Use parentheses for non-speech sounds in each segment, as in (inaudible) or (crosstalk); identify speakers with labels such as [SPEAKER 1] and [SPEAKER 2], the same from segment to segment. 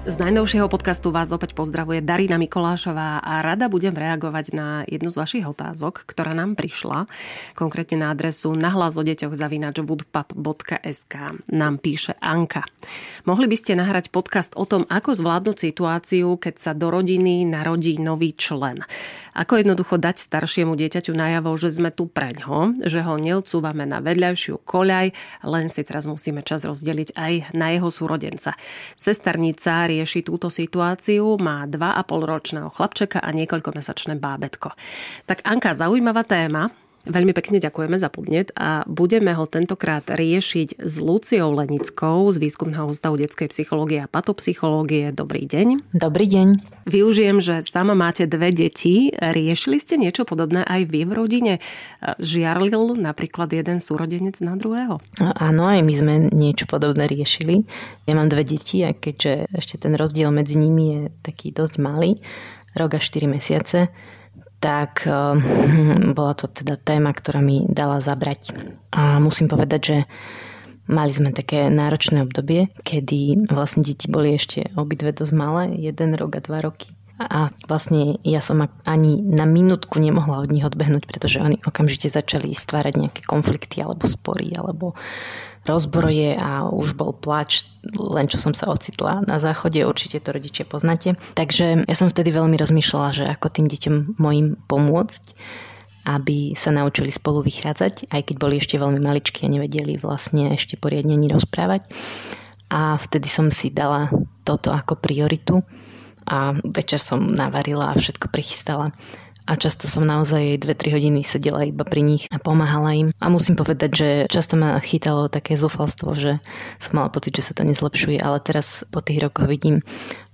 [SPEAKER 1] Z najnovšieho podcastu vás opäť pozdravuje Darina Mikolášová a rada budem reagovať na jednu z vašich otázok, ktorá nám prišla, konkrétne na adresu nahlas o deťoch zavinač woodpub.sk. Nám píše Anka. Mohli by ste nahrať podcast o tom, ako zvládnuť situáciu, keď sa do rodiny narodí nový člen. Ako jednoducho dať staršiemu dieťaťu najavo, že sme tu preňho, že ho neodsúvame na vedľajšiu koľaj, len si teraz musíme čas rozdeliť aj na jeho súrodenca. Sesternica rieši túto situáciu, má 2,5 ročného chlapčeka a niekoľkomesačné bábetko. Tak Anka, zaujímavá téma, Veľmi pekne ďakujeme za podnet a budeme ho tentokrát riešiť s Luciou Lenickou z Výskumného ústavu detskej psychológie a patopsychológie. Dobrý deň.
[SPEAKER 2] Dobrý deň.
[SPEAKER 1] Využijem, že sama máte dve deti. Riešili ste niečo podobné aj vy v rodine? Žiarlil napríklad jeden súrodenec na druhého?
[SPEAKER 2] Áno, aj my sme niečo podobné riešili. Ja mám dve deti a keďže ešte ten rozdiel medzi nimi je taký dosť malý, rok a 4 mesiace, tak ehm, (laughs) bola to teda téma, ktorá mi dala zabrať. A musím povedať, že mali sme také náročné obdobie, kedy vlastne deti boli ešte obidve dosť malé, jeden rok a dva roky. A vlastne ja som ani na minútku nemohla od nich odbehnúť, pretože oni okamžite začali stvárať nejaké konflikty alebo spory alebo rozbroje a už bol plač, len čo som sa ocitla na záchode, určite to rodičia poznáte. Takže ja som vtedy veľmi rozmýšľala, že ako tým deťom mojim pomôcť, aby sa naučili spolu vychádzať, aj keď boli ešte veľmi maličky a nevedeli vlastne ešte poriadne ani rozprávať. A vtedy som si dala toto ako prioritu a večer som navarila a všetko prichystala a často som naozaj 2-3 hodiny sedela iba pri nich a pomáhala im. A musím povedať, že často ma chytalo také zúfalstvo, že som mala pocit, že sa to nezlepšuje, ale teraz po tých rokoch vidím,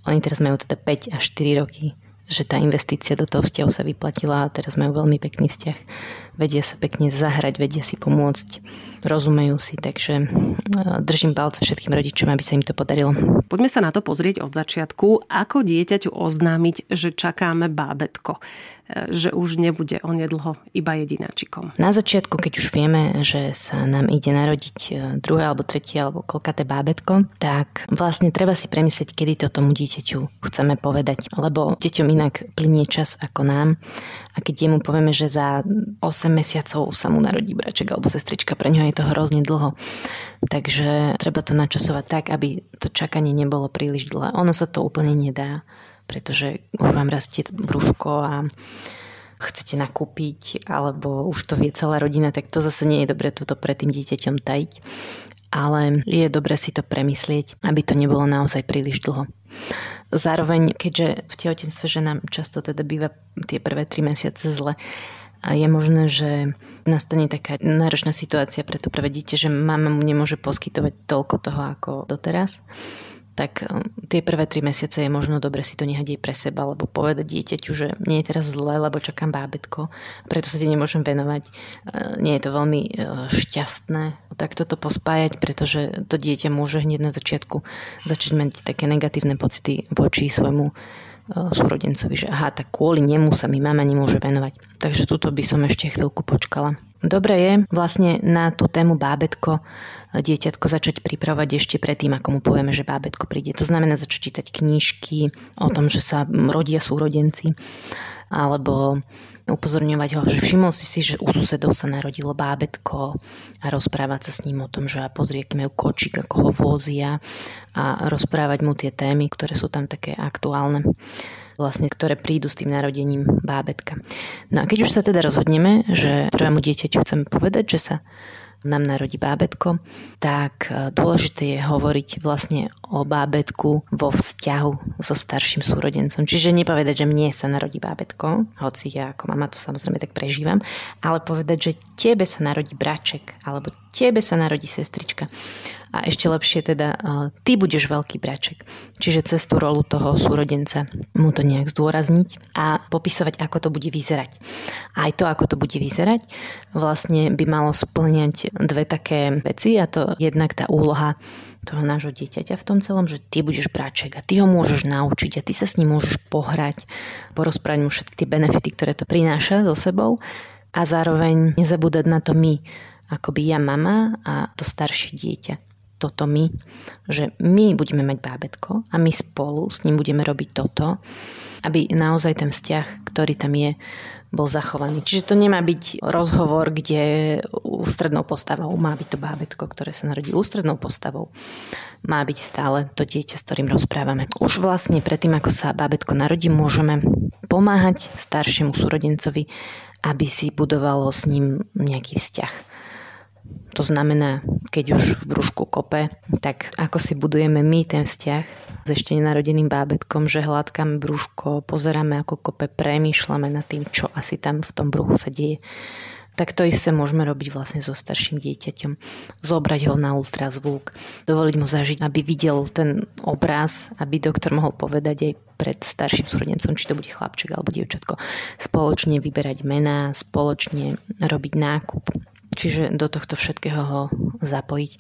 [SPEAKER 2] oni teraz majú teda 5 až 4 roky že tá investícia do toho vzťahu sa vyplatila a teraz majú veľmi pekný vzťah. Vedia sa pekne zahrať, vedia si pomôcť, rozumejú si, takže e, držím palce všetkým rodičom, aby sa im to podarilo.
[SPEAKER 1] Poďme sa na to pozrieť od začiatku. Ako dieťaťu oznámiť, že čakáme bábetko? Že už nebude onedlho iba jedináčikom.
[SPEAKER 2] Na začiatku, keď už vieme, že sa nám ide narodiť e, druhé alebo tretie alebo kolkaté bábetko, tak vlastne treba si premyslieť, kedy to tomu dieťaťu chceme povedať, lebo deťom inak plinie čas ako nám a keď jemu povieme, že za 8 mesiacov sa mu narodí braček alebo sestrička, pre ňo je to hrozne dlho. Takže treba to načasovať tak, aby to čakanie nebolo príliš dlhé. Ono sa to úplne nedá pretože už vám rastie brúško a chcete nakúpiť, alebo už to vie celá rodina, tak to zase nie je dobre toto pred tým dieťaťom tajiť. Ale je dobre si to premyslieť, aby to nebolo naozaj príliš dlho. Zároveň, keďže v tehotenstve, že nám často teda býva tie prvé tri mesiace zle, a je možné, že nastane taká náročná situácia pre to prvé dieťa, že mama mu nemôže poskytovať toľko toho ako doteraz tak um, tie prvé tri mesiace je možno dobre si to nehať aj pre seba, alebo povedať dieťaťu, že nie je teraz zle, lebo čakám bábetko, preto sa ti nemôžem venovať. Uh, nie je to veľmi uh, šťastné tak toto pospájať, pretože to dieťa môže hneď na začiatku začať mať také negatívne pocity voči svojmu súrodencovi, že aha, tak kvôli nemu sa mi mama nemôže venovať. Takže tuto by som ešte chvíľku počkala. Dobre je vlastne na tú tému bábetko dieťatko začať pripravovať ešte predtým, ako mu povieme, že bábetko príde. To znamená začať čítať knižky o tom, že sa rodia súrodenci alebo upozorňovať ho, že všimol si si, že u susedov sa narodilo bábetko a rozprávať sa s ním o tom, že a pozrie, aký majú kočík, ako ho vozia a rozprávať mu tie témy, ktoré sú tam také aktuálne vlastne, ktoré prídu s tým narodením bábetka. No a keď už sa teda rozhodneme, že prvému dieťaťu chceme povedať, že sa nám narodí bábetko, tak e, dôležité je hovoriť vlastne o bábetku vo vzťahu so starším súrodencom. Čiže nepovedať, že mne sa narodí bábetko, hoci ja ako mama to samozrejme tak prežívam, ale povedať, že tebe sa narodí braček, alebo tebe sa narodí sestrička a ešte lepšie teda ty budeš veľký braček. Čiže cez tú rolu toho súrodenca mu to nejak zdôrazniť a popisovať, ako to bude vyzerať. Aj to, ako to bude vyzerať, vlastne by malo splňať dve také veci a to jednak tá úloha toho nášho dieťaťa v tom celom, že ty budeš braček a ty ho môžeš naučiť a ty sa s ním môžeš pohrať, porozprávať mu všetky tie benefity, ktoré to prináša so sebou a zároveň nezabúdať na to my, akoby ja mama a to staršie dieťa. Toto my, že my budeme mať bábetko a my spolu s ním budeme robiť toto, aby naozaj ten vzťah, ktorý tam je, bol zachovaný. Čiže to nemá byť rozhovor, kde ústrednou postavou má byť to bábetko, ktoré sa narodí ústrednou postavou. Má byť stále to dieťa, s ktorým rozprávame. Už vlastne predtým, ako sa bábetko narodí, môžeme pomáhať staršiemu súrodencovi, aby si budovalo s ním nejaký vzťah to znamená, keď už v brúšku kope, tak ako si budujeme my ten vzťah s ešte nenarodeným bábetkom, že hladkáme brúško, pozeráme ako kope, premýšľame nad tým, čo asi tam v tom bruchu sa deje. Tak to isté môžeme robiť vlastne so starším dieťaťom. Zobrať ho na ultrazvuk, dovoliť mu zažiť, aby videl ten obraz, aby doktor mohol povedať aj pred starším súrodencom, či to bude chlapček alebo dievčatko. Spoločne vyberať mená, spoločne robiť nákup, Čiže do tohto všetkého ho zapojiť.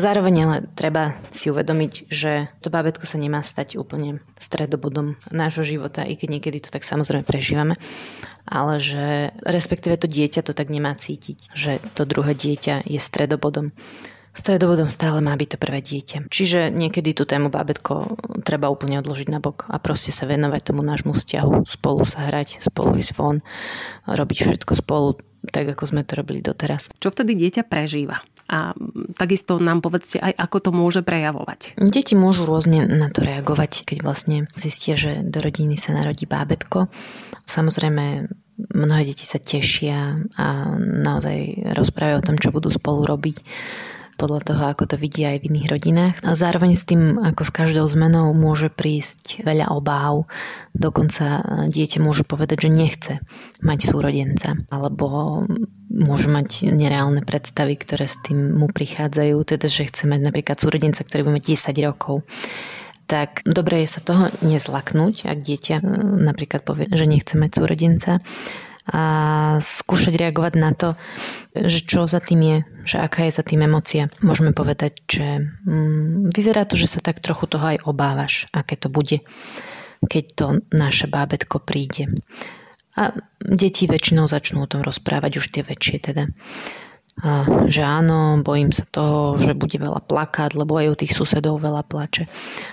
[SPEAKER 2] Zároveň ale treba si uvedomiť, že to bábetko sa nemá stať úplne stredobodom nášho života, i keď niekedy to tak samozrejme prežívame, ale že respektíve to dieťa to tak nemá cítiť, že to druhé dieťa je stredobodom. Stredobodom stále má byť to prvé dieťa. Čiže niekedy tú tému bábetko treba úplne odložiť na bok a proste sa venovať tomu nášmu vzťahu, spolu sa hrať, spolu ísť von, robiť všetko spolu, tak ako sme to robili doteraz.
[SPEAKER 1] Čo vtedy dieťa prežíva? A takisto nám povedzte aj, ako to môže prejavovať.
[SPEAKER 2] Deti môžu rôzne na to reagovať, keď vlastne zistia, že do rodiny sa narodí bábetko. Samozrejme, mnohé deti sa tešia a naozaj rozprávajú o tom, čo budú spolu robiť podľa toho, ako to vidia aj v iných rodinách. A zároveň s tým, ako s každou zmenou môže prísť veľa obáv. Dokonca dieťa môže povedať, že nechce mať súrodenca. Alebo môže mať nereálne predstavy, ktoré s tým mu prichádzajú. Teda, že chce mať napríklad súrodenca, ktorý bude mať 10 rokov tak dobre je sa toho nezlaknúť, ak dieťa napríklad povie, že nechce mať súrodenca a skúšať reagovať na to, že čo za tým je, že aká je za tým emocia. Môžeme povedať, že mm, vyzerá to, že sa tak trochu toho aj obávaš, aké to bude, keď to naše bábetko príde. A deti väčšinou začnú o tom rozprávať, už tie väčšie teda že áno, bojím sa toho, že bude veľa plakať, lebo aj u tých susedov veľa plače.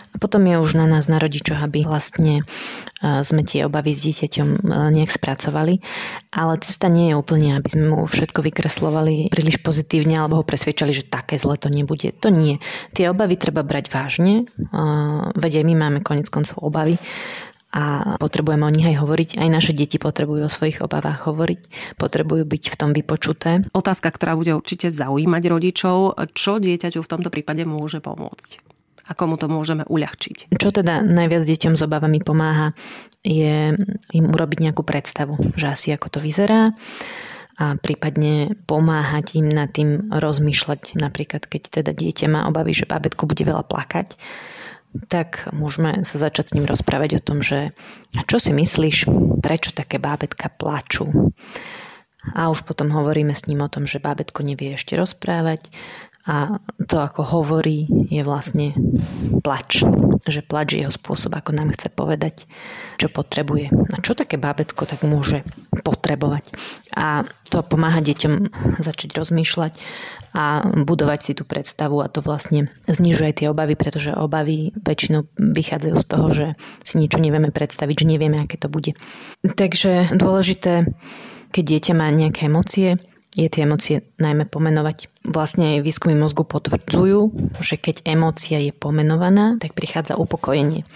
[SPEAKER 2] A potom je už na nás, na rodičoch, aby vlastne sme tie obavy s dieťaťom nejak spracovali. Ale cesta nie je úplne, aby sme mu všetko vykreslovali príliš pozitívne alebo ho presvedčali, že také zle to nebude. To nie. Tie obavy treba brať vážne, veď aj my máme konec koncov obavy a potrebujeme o nich aj hovoriť. Aj naše deti potrebujú o svojich obavách hovoriť, potrebujú byť v tom vypočuté.
[SPEAKER 1] Otázka, ktorá bude určite zaujímať rodičov, čo dieťaťu v tomto prípade môže pomôcť? Ako mu to môžeme uľahčiť?
[SPEAKER 2] Čo teda najviac deťom s obavami pomáha, je im urobiť nejakú predstavu, že asi ako to vyzerá a prípadne pomáhať im nad tým rozmýšľať. Napríklad, keď teda dieťa má obavy, že bábetko bude veľa plakať, tak môžeme sa začať s ním rozprávať o tom, že čo si myslíš, prečo také bábetka plačú. A už potom hovoríme s ním o tom, že bábetko nevie ešte rozprávať a to, ako hovorí, je vlastne plač. Že plač je jeho spôsob, ako nám chce povedať, čo potrebuje. A čo také bábetko tak môže potrebovať. A to pomáha deťom začať rozmýšľať a budovať si tú predstavu a to vlastne znižuje tie obavy, pretože obavy väčšinou vychádzajú z toho, že si niečo nevieme predstaviť, že nevieme, aké to bude. Takže dôležité, keď dieťa má nejaké emócie, je tie emócie najmä pomenovať. Vlastne výskumy mozgu potvrdzujú, že keď emócia je pomenovaná, tak prichádza upokojenie.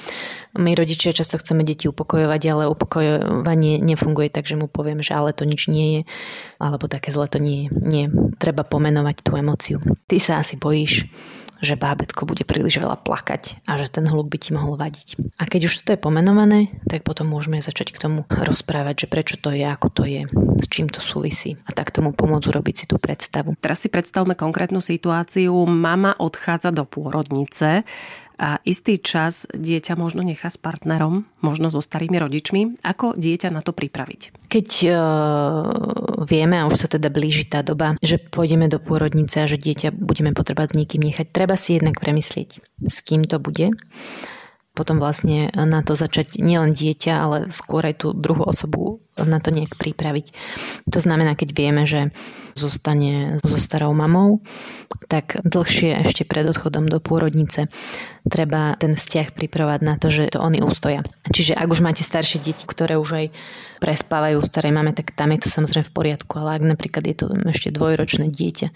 [SPEAKER 2] My rodičia často chceme deti upokojovať, ale upokojovanie nefunguje tak, že mu poviem, že ale to nič nie je, alebo také zle to nie je. Nie, treba pomenovať tú emóciu. Ty sa asi bojíš, že bábetko bude príliš veľa plakať a že ten hluk by ti mohol vadiť. A keď už to je pomenované, tak potom môžeme začať k tomu rozprávať, že prečo to je, ako to je, s čím to súvisí a tak tomu pomôcť urobiť si tú predstavu.
[SPEAKER 1] Teraz si predstavme konkrétnu situáciu. Mama odchádza do pôrodnice a istý čas dieťa možno nechá s partnerom, možno so starými rodičmi. Ako dieťa na to pripraviť?
[SPEAKER 2] Keď uh, vieme, a už sa teda blíži tá doba, že pôjdeme do pôrodnice a že dieťa budeme potrebať s niekým nechať, treba si jednak premyslieť, s kým to bude. Potom vlastne na to začať nielen dieťa, ale skôr aj tú druhú osobu na to nejak pripraviť. To znamená, keď vieme, že zostane so starou mamou, tak dlhšie ešte pred odchodom do pôrodnice treba ten vzťah pripravať na to, že to oni ustoja. Čiže ak už máte staršie deti, ktoré už aj prespávajú starej mame, tak tam je to samozrejme v poriadku, ale ak napríklad je to ešte dvojročné dieťa,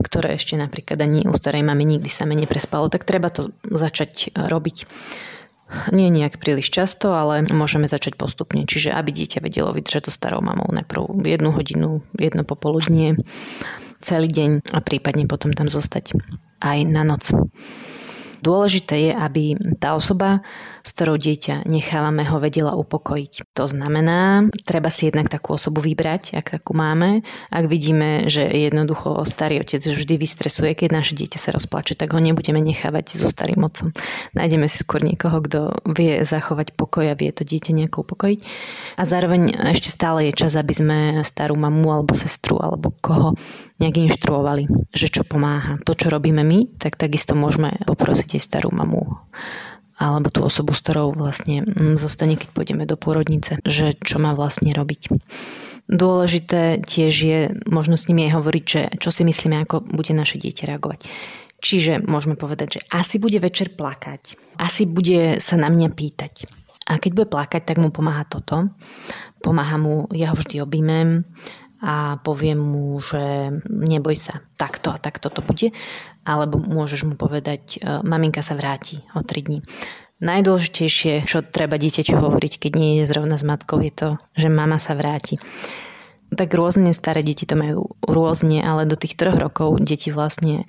[SPEAKER 2] ktoré ešte napríklad ani u starej mamy nikdy same neprespalo, tak treba to začať robiť. Nie nejak príliš často, ale môžeme začať postupne. Čiže aby dieťa vedelo vydržať to starou mamou najprv jednu hodinu, jedno popoludnie, celý deň a prípadne potom tam zostať aj na noc. Dôležité je, aby tá osoba, s ktorou dieťa nechávame, ho vedela upokojiť. To znamená, treba si jednak takú osobu vybrať, ak takú máme. Ak vidíme, že jednoducho starý otec vždy vystresuje, keď naše dieťa sa rozplače, tak ho nebudeme nechávať so starým otcom. Nájdeme si skôr niekoho, kto vie zachovať pokoj a vie to dieťa nejako upokojiť. A zároveň ešte stále je čas, aby sme starú mamu alebo sestru alebo koho nejak inštruovali, že čo pomáha. To, čo robíme my, tak takisto môžeme poprosiť aj starú mamu alebo tú osobu, s ktorou vlastne mm, zostane, keď pôjdeme do pôrodnice, že čo má vlastne robiť. Dôležité tiež je možno s nimi aj hovoriť, že čo si myslíme, ako bude naše dieťa reagovať. Čiže môžeme povedať, že asi bude večer plakať, asi bude sa na mňa pýtať. A keď bude plakať, tak mu pomáha toto. Pomáha mu, ja ho vždy objímem, a poviem mu, že neboj sa, takto a takto to bude. Alebo môžeš mu povedať, e, maminka sa vráti o 3 dní. Najdôležitejšie, čo treba dieťaťu hovoriť, keď nie je zrovna s matkou, je to, že mama sa vráti. Tak rôzne staré deti to majú rôzne, ale do tých troch rokov deti vlastne,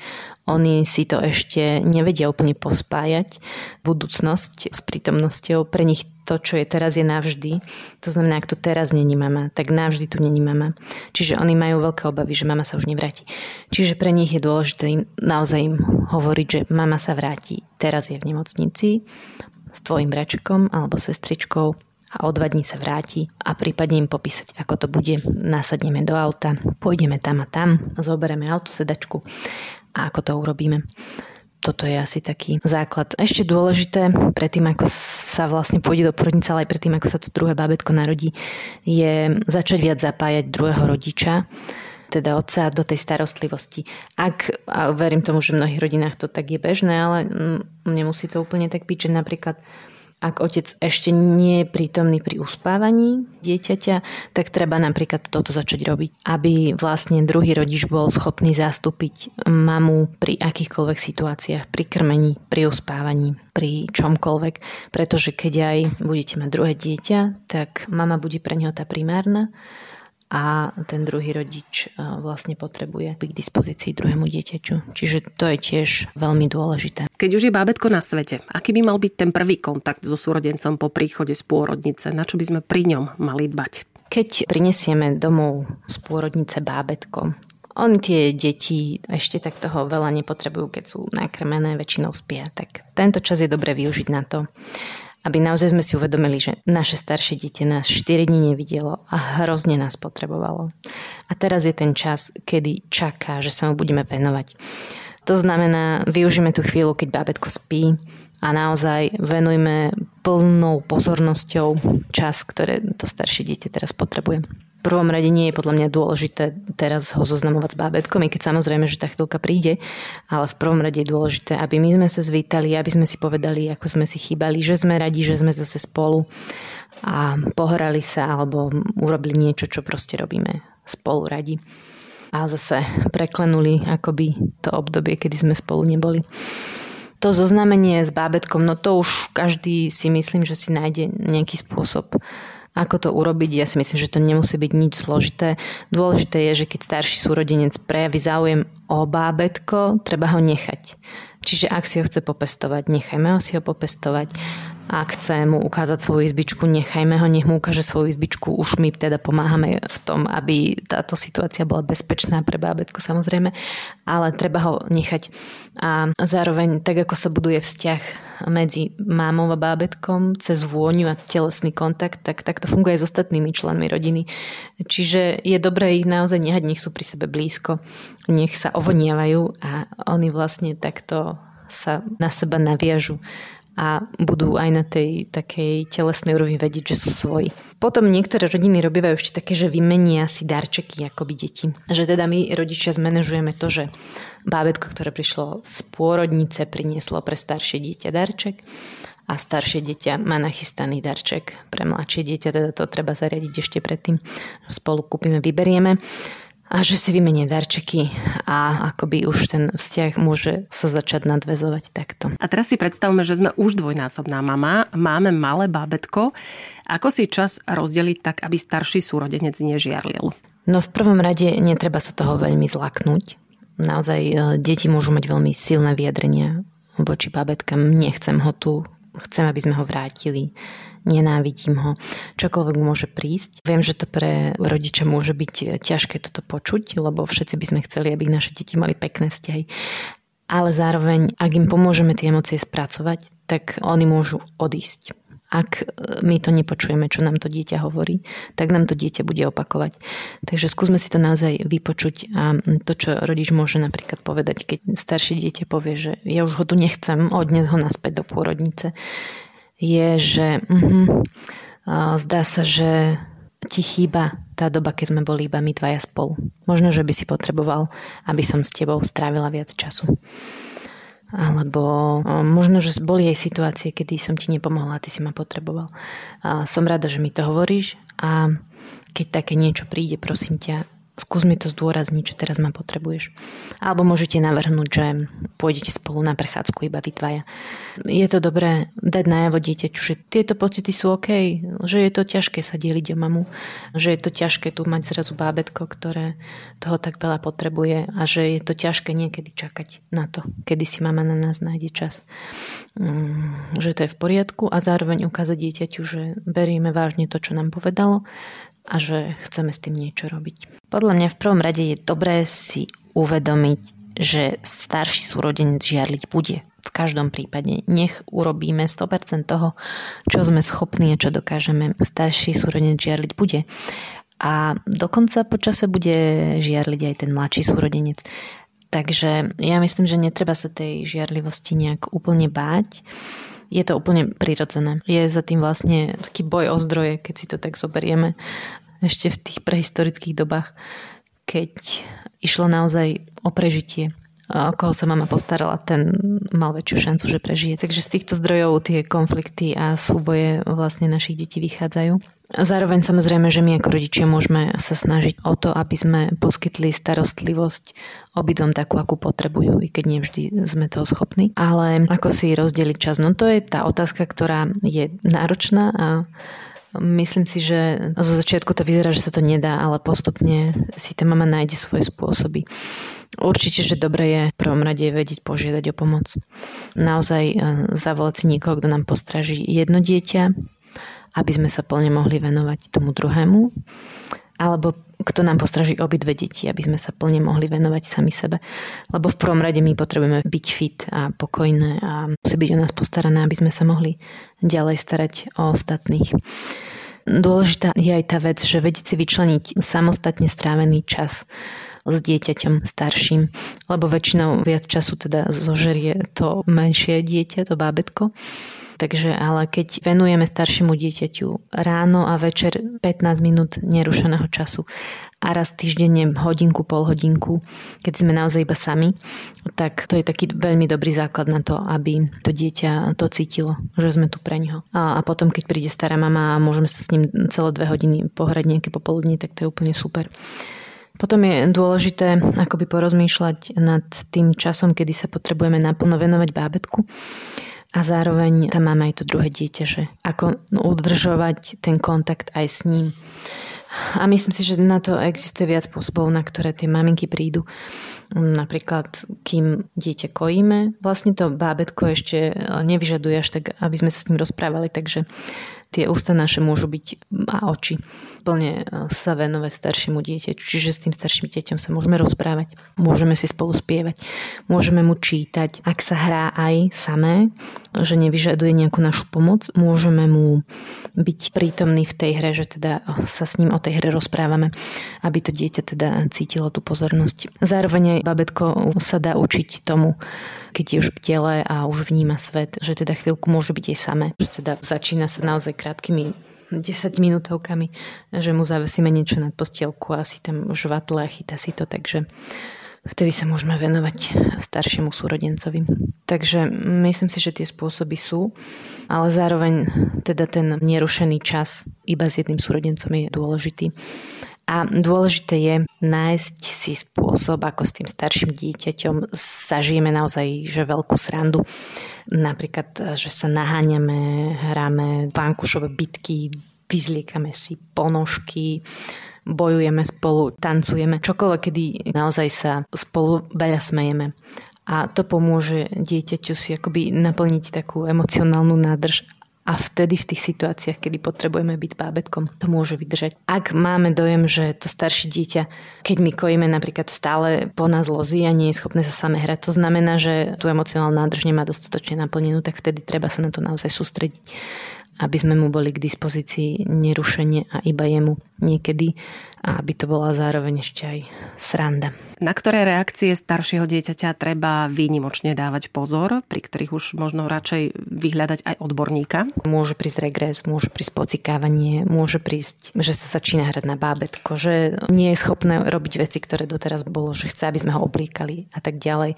[SPEAKER 2] oni si to ešte nevedia úplne pospájať. Budúcnosť s prítomnosťou, pre nich to, čo je teraz, je navždy. To znamená, ak tu teraz není mama, tak navždy tu není mama. Čiže oni majú veľké obavy, že mama sa už nevráti. Čiže pre nich je dôležité im, naozaj im hovoriť, že mama sa vráti. Teraz je v nemocnici s tvojim bračkom alebo sestričkou a o dva dní sa vráti a prípadne im popísať, ako to bude. Nasadneme do auta, pôjdeme tam a tam, zoberieme autosedačku a ako to urobíme toto je asi taký základ. Ešte dôležité, predtým ako sa vlastne pôjde do porodnice, ale aj predtým ako sa to druhé bábetko narodí, je začať viac zapájať druhého rodiča teda otca do tej starostlivosti. Ak, a verím tomu, že v mnohých rodinách to tak je bežné, ale mm, nemusí to úplne tak byť, že napríklad ak otec ešte nie je prítomný pri uspávaní dieťaťa, tak treba napríklad toto začať robiť, aby vlastne druhý rodič bol schopný zastúpiť mamu pri akýchkoľvek situáciách, pri krmení, pri uspávaní, pri čomkoľvek. Pretože keď aj budete mať druhé dieťa, tak mama bude pre neho tá primárna a ten druhý rodič e, vlastne potrebuje byť k dispozícii druhému dieťaťu. Čiže to je tiež veľmi dôležité.
[SPEAKER 1] Keď už je bábetko na svete, aký by mal byť ten prvý kontakt so súrodencom po príchode z pôrodnice? Na čo by sme pri ňom mali dbať?
[SPEAKER 2] Keď prinesieme domov z pôrodnice bábetko, oni tie deti ešte tak toho veľa nepotrebujú, keď sú nakrmené, väčšinou spia. Tak tento čas je dobre využiť na to, aby naozaj sme si uvedomili, že naše staršie dieťa nás 4 dní nevidelo a hrozne nás potrebovalo. A teraz je ten čas, kedy čaká, že sa mu budeme venovať. To znamená, využíme tú chvíľu, keď bábetko spí a naozaj venujme plnou pozornosťou čas, ktoré to staršie dieťa teraz potrebuje prvom rade nie je podľa mňa dôležité teraz ho zoznamovať s bábetkom, i keď samozrejme, že tá chvíľka príde, ale v prvom rade je dôležité, aby my sme sa zvítali, aby sme si povedali, ako sme si chýbali, že sme radi, že sme zase spolu a pohrali sa alebo urobili niečo, čo proste robíme spolu radi. A zase preklenuli akoby to obdobie, kedy sme spolu neboli. To zoznamenie s bábetkom, no to už každý si myslím, že si nájde nejaký spôsob ako to urobiť? Ja si myslím, že to nemusí byť nič zložité. Dôležité je, že keď starší súrodenec prejaví záujem o bábetko, treba ho nechať. Čiže ak si ho chce popestovať, nechajme ho si ho popestovať ak chce mu ukázať svoju izbičku, nechajme ho, nech mu ukáže svoju izbičku. Už my teda pomáhame v tom, aby táto situácia bola bezpečná pre bábetko samozrejme, ale treba ho nechať. A zároveň, tak ako sa buduje vzťah medzi mámou a bábetkom cez vôňu a telesný kontakt, tak, tak funguje aj s ostatnými členmi rodiny. Čiže je dobré ich naozaj nehať, nech sú pri sebe blízko, nech sa ovoniavajú a oni vlastne takto sa na seba naviažu a budú aj na tej takej telesnej úrovni vedieť, že sú svoji. Potom niektoré rodiny robívajú ešte také, že vymenia si darčeky akoby deti. Že teda my rodičia zmanéžujeme to, že bábetko, ktoré prišlo z pôrodnice, prinieslo pre staršie dieťa darček a staršie dieťa má nachystaný darček pre mladšie dieťa, teda to treba zariadiť ešte predtým. Spolu kúpime, vyberieme a že si vymenie darčeky a akoby už ten vzťah môže sa začať nadvezovať takto.
[SPEAKER 1] A teraz si predstavme, že sme už dvojnásobná mama, máme malé bábetko. Ako si čas rozdeliť tak, aby starší súrodenec nežiarlil?
[SPEAKER 2] No v prvom rade netreba sa toho veľmi zlaknúť. Naozaj e, deti môžu mať veľmi silné vyjadrenia voči bábetkám. Nechcem ho tu, chcem, aby sme ho vrátili nenávidím ho, čokoľvek môže prísť. Viem, že to pre rodiča môže byť ťažké toto počuť, lebo všetci by sme chceli, aby naše deti mali pekné vzťahy. Ale zároveň, ak im pomôžeme tie emócie spracovať, tak oni môžu odísť. Ak my to nepočujeme, čo nám to dieťa hovorí, tak nám to dieťa bude opakovať. Takže skúsme si to naozaj vypočuť a to, čo rodič môže napríklad povedať, keď staršie dieťa povie, že ja už ho tu nechcem, odnes ho naspäť do pôrodnice, je, že uh-huh, zdá sa, že ti chýba tá doba, keď sme boli iba my dvaja spolu. Možno, že by si potreboval, aby som s tebou strávila viac času. Alebo možno, že boli aj situácie, kedy som ti nepomohla a ty si ma potreboval. Som rada, že mi to hovoríš a keď také niečo príde, prosím ťa, skús mi to zdôrazniť, že teraz ma potrebuješ. Alebo môžete navrhnúť, že pôjdete spolu na prechádzku iba vy dvaja. Je to dobré dať najavo dieťaťu, že tieto pocity sú OK, že je to ťažké sa dieliť o mamu, že je to ťažké tu mať zrazu bábetko, ktoré toho tak veľa potrebuje a že je to ťažké niekedy čakať na to, kedy si mama na nás nájde čas. Mm, že to je v poriadku a zároveň ukázať dieťaťu, že berieme vážne to, čo nám povedalo a že chceme s tým niečo robiť. Podľa mňa v prvom rade je dobré si uvedomiť, že starší súrodenec žiarliť bude. V každom prípade nech urobíme 100% toho, čo sme schopní a čo dokážeme. Starší súrodenec žiarliť bude. A dokonca počase bude žiarliť aj ten mladší súrodenec. Takže ja myslím, že netreba sa tej žiarlivosti nejak úplne báť je to úplne prirodzené. Je za tým vlastne taký boj o zdroje, keď si to tak zoberieme ešte v tých prehistorických dobách, keď išlo naozaj o prežitie o koho sa mama postarala, ten mal väčšiu šancu, že prežije. Takže z týchto zdrojov tie konflikty a súboje vlastne našich detí vychádzajú. Zároveň samozrejme, že my ako rodičia môžeme sa snažiť o to, aby sme poskytli starostlivosť obidom takú, akú potrebujú, i keď nevždy sme toho schopní. Ale ako si rozdeliť čas? No to je tá otázka, ktorá je náročná a Myslím si, že zo začiatku to vyzerá, že sa to nedá, ale postupne si tá mama nájde svoje spôsoby. Určite, že dobre je v prvom rade vedieť požiadať o pomoc. Naozaj e, zavolať si niekoho, kto nám postraží jedno dieťa, aby sme sa plne mohli venovať tomu druhému. Alebo kto nám postraží obidve deti, aby sme sa plne mohli venovať sami sebe. Lebo v prvom rade my potrebujeme byť fit a pokojné a musí byť o nás postarané, aby sme sa mohli ďalej starať o ostatných. Dôležitá je aj tá vec, že vedieť si vyčleniť samostatne strávený čas s dieťaťom starším, lebo väčšinou viac času teda zožerie to menšie dieťa, to bábetko. Takže ale keď venujeme staršiemu dieťaťu ráno a večer 15 minút nerušeného času a raz týždenne hodinku, pol hodinku, keď sme naozaj iba sami, tak to je taký veľmi dobrý základ na to, aby to dieťa to cítilo, že sme tu pre neho. A, a potom, keď príde stará mama a môžeme sa s ním celé dve hodiny pohrať nejaké popoludní, tak to je úplne super. Potom je dôležité akoby porozmýšľať nad tým časom, kedy sa potrebujeme naplno venovať bábetku a zároveň tam máme aj to druhé dieťa, že ako udržovať ten kontakt aj s ním. A myslím si, že na to existuje viac spôsobov, na ktoré tie maminky prídu. Napríklad, kým dieťa kojíme, vlastne to bábetko ešte nevyžaduje až tak, aby sme sa s ním rozprávali, takže Tie ústa naše môžu byť a oči plne e, sa venovať staršiemu dieťaťu. Čiže s tým starším dieťom sa môžeme rozprávať, môžeme si spolu spievať, môžeme mu čítať. Ak sa hrá aj samé, že nevyžaduje nejakú našu pomoc, môžeme mu byť prítomný v tej hre, že teda sa s ním o tej hre rozprávame, aby to dieťa teda cítilo tú pozornosť. Zároveň aj babetko sa dá učiť tomu, keď je už v tele a už vníma svet, že teda chvíľku môže byť aj samé. Že teda začína sa naozaj krátkými 10 minútovkami, že mu zavesíme niečo nad postielku a si tam žvatle a chytá si to, takže vtedy sa môžeme venovať staršiemu súrodencovi. Takže myslím si, že tie spôsoby sú, ale zároveň teda ten nerušený čas iba s jedným súrodencom je dôležitý. A dôležité je nájsť si spôsob, ako s tým starším dieťaťom zažijeme naozaj že veľkú srandu. Napríklad, že sa naháňame, hráme vankušové bitky, vyzliekame si ponožky, bojujeme spolu, tancujeme, čokoľvek, kedy naozaj sa spolu veľa smejeme. A to pomôže dieťaťu si akoby naplniť takú emocionálnu nádrž a vtedy v tých situáciách, kedy potrebujeme byť bábetkom, to môže vydržať. Ak máme dojem, že to staršie dieťa, keď my kojíme napríklad stále po nás lozí a nie je schopné sa same hrať, to znamená, že tú emocionálnu nádrž nemá dostatočne naplnenú, tak vtedy treba sa na to naozaj sústrediť aby sme mu boli k dispozícii nerušene a iba jemu niekedy a aby to bola zároveň ešte aj sranda.
[SPEAKER 1] Na ktoré reakcie staršieho dieťaťa treba výnimočne dávať pozor, pri ktorých už možno radšej vyhľadať aj odborníka?
[SPEAKER 2] Môže prísť regres, môže prísť pocikávanie, môže prísť, že sa začína hrať na bábetko, že nie je schopné robiť veci, ktoré doteraz bolo, že chce, aby sme ho oblíkali a tak ďalej.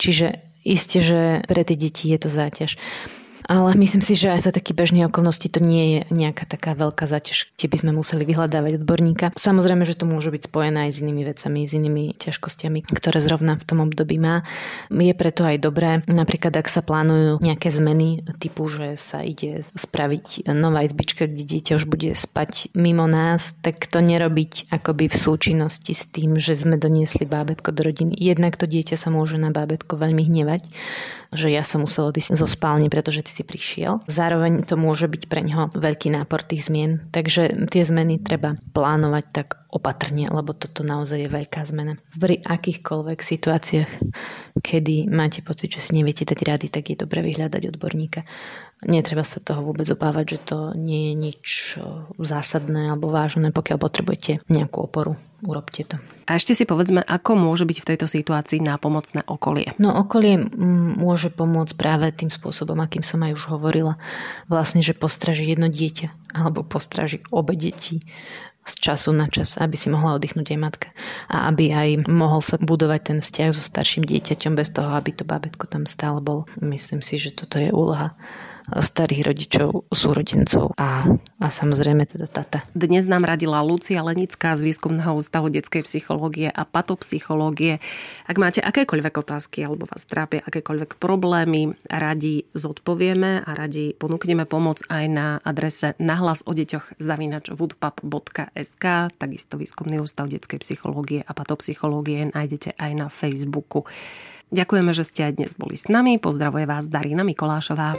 [SPEAKER 2] Čiže isté, že pre tie deti je to záťaž. Ale myslím si, že aj za také bežné okolnosti to nie je nejaká taká veľká záťaž, kde by sme museli vyhľadávať odborníka. Samozrejme, že to môže byť spojené aj s inými vecami, s inými ťažkosťami, ktoré zrovna v tom období má. Je preto aj dobré, napríklad ak sa plánujú nejaké zmeny typu, že sa ide spraviť nová izbička, kde dieťa už bude spať mimo nás, tak to nerobiť akoby v súčinnosti s tým, že sme doniesli bábetko do rodiny. Jednak to dieťa sa môže na bábetko veľmi hnevať, že ja som musela odísť zo spálne, pretože ty si prišiel. Zároveň to môže byť pre neho veľký nápor tých zmien, takže tie zmeny treba plánovať tak opatrne, lebo toto naozaj je veľká zmena. Pri akýchkoľvek situáciách, kedy máte pocit, že si neviete dať rady, tak je dobré vyhľadať odborníka. Netreba sa toho vôbec obávať, že to nie je nič zásadné alebo vážne, pokiaľ potrebujete nejakú oporu. Urobte to.
[SPEAKER 1] A ešte si povedzme, ako môže byť v tejto situácii nápomocné okolie?
[SPEAKER 2] No okolie môže pomôcť práve tým spôsobom, akým som aj už hovorila. Vlastne, že postraží jedno dieťa alebo postraží obe deti z času na čas, aby si mohla oddychnúť aj matka a aby aj mohol sa budovať ten vzťah so starším dieťaťom bez toho, aby to babetko tam stále bol. Myslím si, že toto je úloha starých rodičov, súrodencov a, a samozrejme teda tata.
[SPEAKER 1] Dnes nám radila Lucia Lenická z Výskumného ústavu detskej psychológie a patopsychológie. Ak máte akékoľvek otázky alebo vás trápia akékoľvek problémy, radi zodpovieme a radi ponúkneme pomoc aj na adrese nahlas o deťoch zavinač woodpap.sk takisto Výskumný ústav detskej psychológie a patopsychológie nájdete aj na Facebooku. Ďakujeme, že ste aj dnes boli s nami. Pozdravuje vás Darina Mikolášová.